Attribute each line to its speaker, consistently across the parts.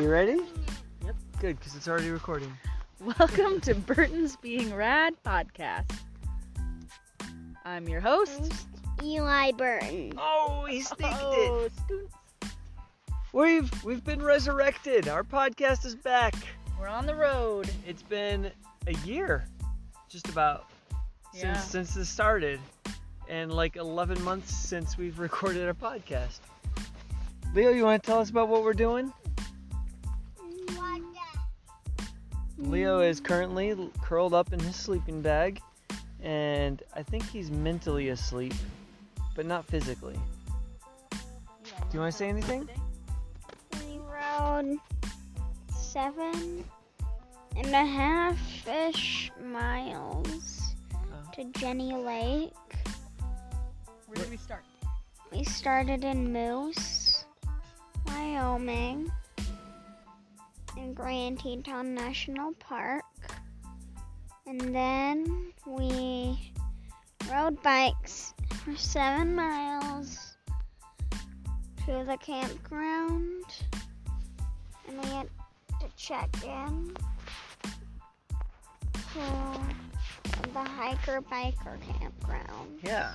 Speaker 1: Are you ready?
Speaker 2: Yep.
Speaker 1: Good, because it's already recording.
Speaker 2: Welcome to Burton's Being Rad podcast. I'm your host.
Speaker 3: Eli Burton.
Speaker 1: Oh, he sneaked it.
Speaker 2: Oh.
Speaker 1: We've we've been resurrected. Our podcast is back.
Speaker 2: We're on the road.
Speaker 1: It's been a year, just about,
Speaker 2: Yeah.
Speaker 1: since since this started, and like 11 months since we've recorded our podcast. Leo, you want to tell us about what we're doing? Leo is currently curled up in his sleeping bag, and I think he's mentally asleep, but not physically. Do you want to say anything?
Speaker 3: We rode seven and a half ish miles
Speaker 1: Oh.
Speaker 3: to Jenny Lake.
Speaker 2: Where did we start?
Speaker 3: We started in Moose, Wyoming, in Grand Teton National Park. And then we rode bikes for seven miles to the campground. And we had to check in to the hiker biker campground.
Speaker 1: Yeah.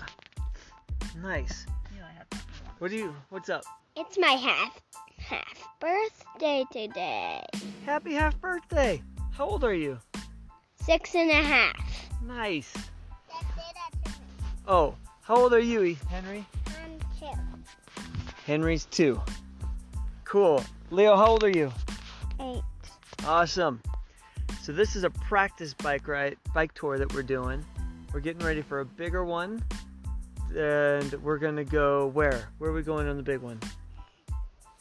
Speaker 1: Nice. What do you? What's up?
Speaker 3: It's my half half birthday today.
Speaker 1: Happy half birthday. How old are you?
Speaker 3: Six and a half.
Speaker 1: Nice. Oh, how old are you, Henry?
Speaker 3: I'm two.
Speaker 1: Henry's two. Cool. Leo, how old are you?
Speaker 3: Eight.
Speaker 1: Awesome. So this is a practice bike ride, bike tour that we're doing. We're getting ready for a bigger one, and we're gonna go where? Where are we going on the big one?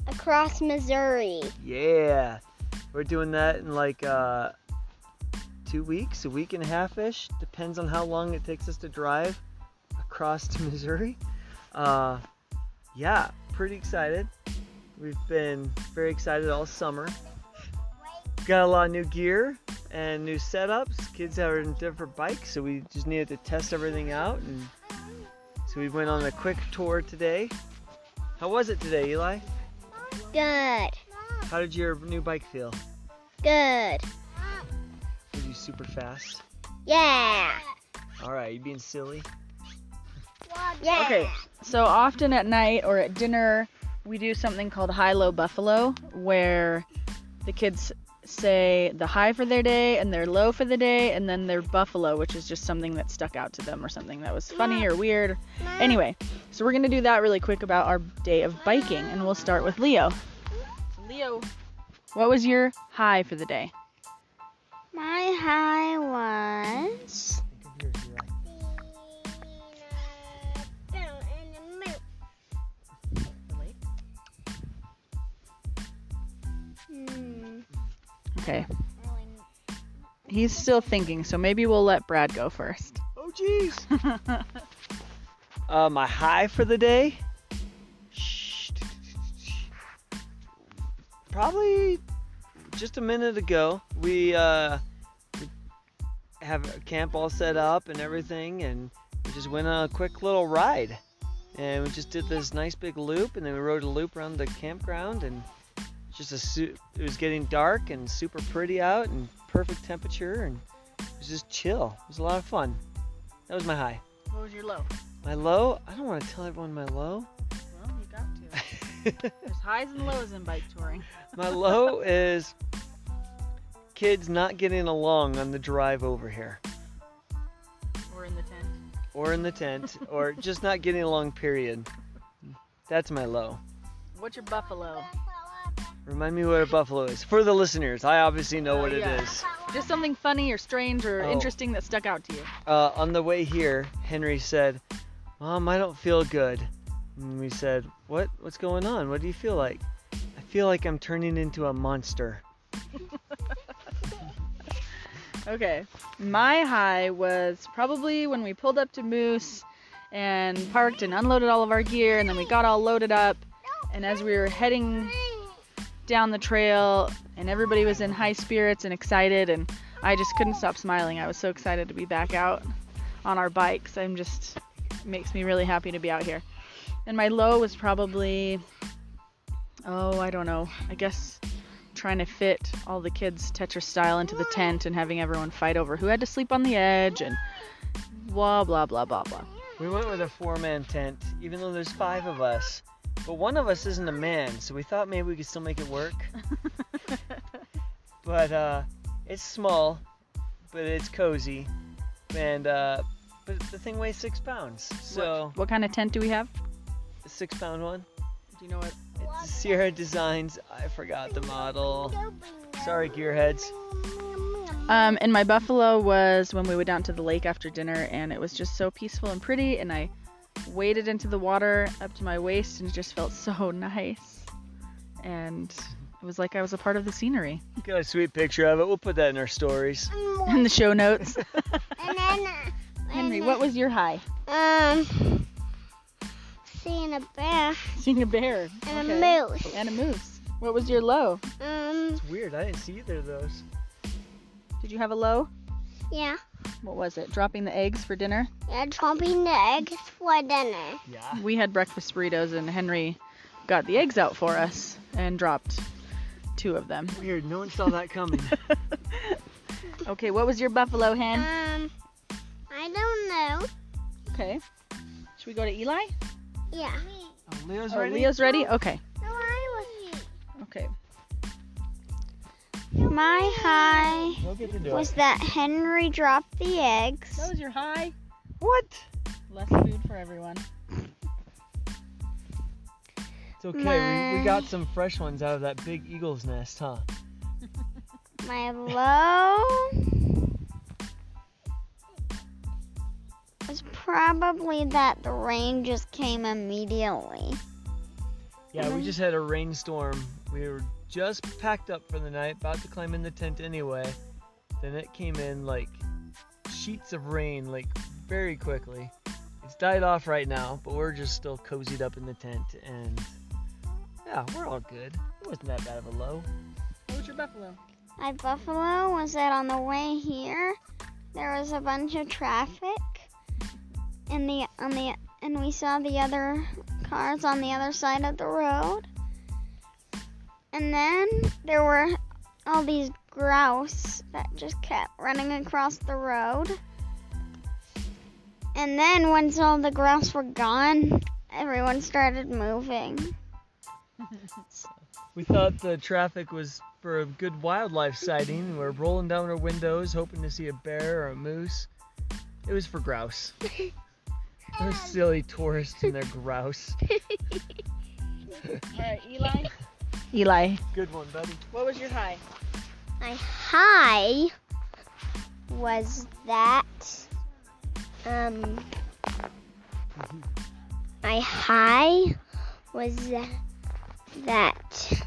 Speaker 3: Across Missouri.
Speaker 1: Yeah, we're doing that in like uh, two weeks, a week and a half ish. Depends on how long it takes us to drive across to Missouri. Uh, yeah, pretty excited. We've been very excited all summer. Got a lot of new gear and new setups. Kids are in different bikes, so we just needed to test everything out. And so we went on a quick tour today. How was it today, Eli?
Speaker 3: Good.
Speaker 1: How did your new bike feel?
Speaker 3: Good.
Speaker 1: Were you super fast?
Speaker 3: Yeah.
Speaker 1: All right, you being silly?
Speaker 3: Yeah.
Speaker 2: Okay, so often at night or at dinner, we do something called high low buffalo, where the kids say the high for their day and their low for the day, and then their buffalo, which is just something that stuck out to them or something that was funny or weird. Anyway, so we're gonna do that really quick about our day of biking, and we'll start with Leo. Leo, what was your high for the day?
Speaker 3: My high was. Hmm.
Speaker 2: Okay, he's still thinking, so maybe we'll let Brad go first.
Speaker 1: Oh, jeez. uh, my high for the day? Probably just a minute ago. We uh, have a camp all set up and everything, and we just went on a quick little ride. And we just did this nice big loop, and then we rode a loop around the campground, and just a su- it was getting dark and super pretty out, and perfect temperature, and it was just chill. It was a lot of fun. That was my high.
Speaker 2: What was your low?
Speaker 1: My low? I don't want to tell everyone my low.
Speaker 2: Well, you got to. There's highs and lows in bike touring.
Speaker 1: my low is kids not getting along on the drive over here,
Speaker 2: Or in the tent.
Speaker 1: or in the tent, or just not getting along. Period. That's my low.
Speaker 2: What's your buffalo?
Speaker 1: Remind me what a buffalo is for the listeners. I obviously know
Speaker 2: Uh,
Speaker 1: what
Speaker 2: yeah.
Speaker 1: it is.
Speaker 2: Just something funny or strange or
Speaker 1: Oh.
Speaker 2: interesting that stuck out to you.
Speaker 1: Uh, on the way here, Henry said, "Mom, I don't feel good." And we said, "What? What's going on? What do you feel like?" I feel like I'm turning into a monster.
Speaker 2: Okay. My high was probably when we pulled up to Moose and parked and unloaded all of our gear and then we got all loaded up and as we were heading down the trail and everybody was in high spirits and excited and I just couldn't stop smiling. I was so excited to be back out on our bikes. I'm just makes me really happy to be out here. And my low was probably oh, I don't know. I guess trying to fit all the kids Tetris style into the tent and having everyone fight over who had to sleep on the edge and blah blah blah blah blah.
Speaker 1: We went with a four-man tent, even though there's five of us. But one of us isn't a man, so we thought maybe we could still make it work. But uh, it's small, but it's cozy, and uh, but the thing weighs six pounds. So
Speaker 2: What kind of tent do we have?
Speaker 1: a six-pound one.
Speaker 2: Do you know what?
Speaker 1: It's Sierra Designs. I forgot the model. Sorry, gearheads.
Speaker 2: Um, and my buffalo was when we went down to the lake after dinner, and it was just so peaceful and pretty. And I waded into the water up to my waist, and it just felt so nice. And it was like I was a part of the scenery.
Speaker 1: Got a sweet picture of it. We'll put that in our stories.
Speaker 2: In the show notes,
Speaker 3: And then, uh,
Speaker 2: Henry,
Speaker 3: and
Speaker 2: what was your high?
Speaker 3: Um, seeing a bear
Speaker 2: Seeing a bear
Speaker 3: and
Speaker 2: Okay.
Speaker 3: a moose.
Speaker 2: and a moose. What was your low?
Speaker 3: Um,
Speaker 1: It's weird. I didn't see either of those.
Speaker 2: Did you have a low?
Speaker 3: yeah,
Speaker 2: What was it? Dropping the eggs for dinner?
Speaker 3: yeah, dropping the eggs for dinner.
Speaker 1: Yeah.
Speaker 2: We had breakfast burritos, and Henry got the eggs out for us and dropped two of them.
Speaker 1: Weird. No one saw that coming.
Speaker 2: Okay, what was your buffalo hen?
Speaker 3: Um, I don't know.
Speaker 2: Okay. Should we go to Eli?
Speaker 3: Yeah.
Speaker 1: Oh, Leo's
Speaker 2: Oh,
Speaker 1: ready.
Speaker 2: Leo's ready? Okay.
Speaker 3: My high
Speaker 1: We'll get to do
Speaker 3: was that Henry dropped the eggs.
Speaker 2: That was your high.
Speaker 1: What?
Speaker 2: Less food for everyone.
Speaker 1: It's okay. We, we got some fresh ones out of that big eagle's nest, huh?
Speaker 3: My low was probably that the rain just came immediately.
Speaker 1: Yeah, we just had a rainstorm. We were just packed up for the night, about to climb in the tent anyway. Then it came in like sheets of rain, like very quickly. It's died off right now, but we're just still cozied up in the tent, and yeah, we're all good. It wasn't that bad of a low.
Speaker 2: What was your buffalo?
Speaker 3: My buffalo was that on the way here there was a bunch of traffic in the on the and we saw the other cars on the other side of the road. And then there were all these grouse that just kept running across the road. And then once all the grouse were gone, everyone started moving.
Speaker 1: We thought the traffic was for a good wildlife sighting. We're rolling down our windows, hoping to see a bear or a moose. It was for grouse. Those silly tourists and their grouse.
Speaker 2: All right, Eli. Eli,
Speaker 1: Good one, buddy.
Speaker 2: what was your high?
Speaker 3: My high was that um my high was that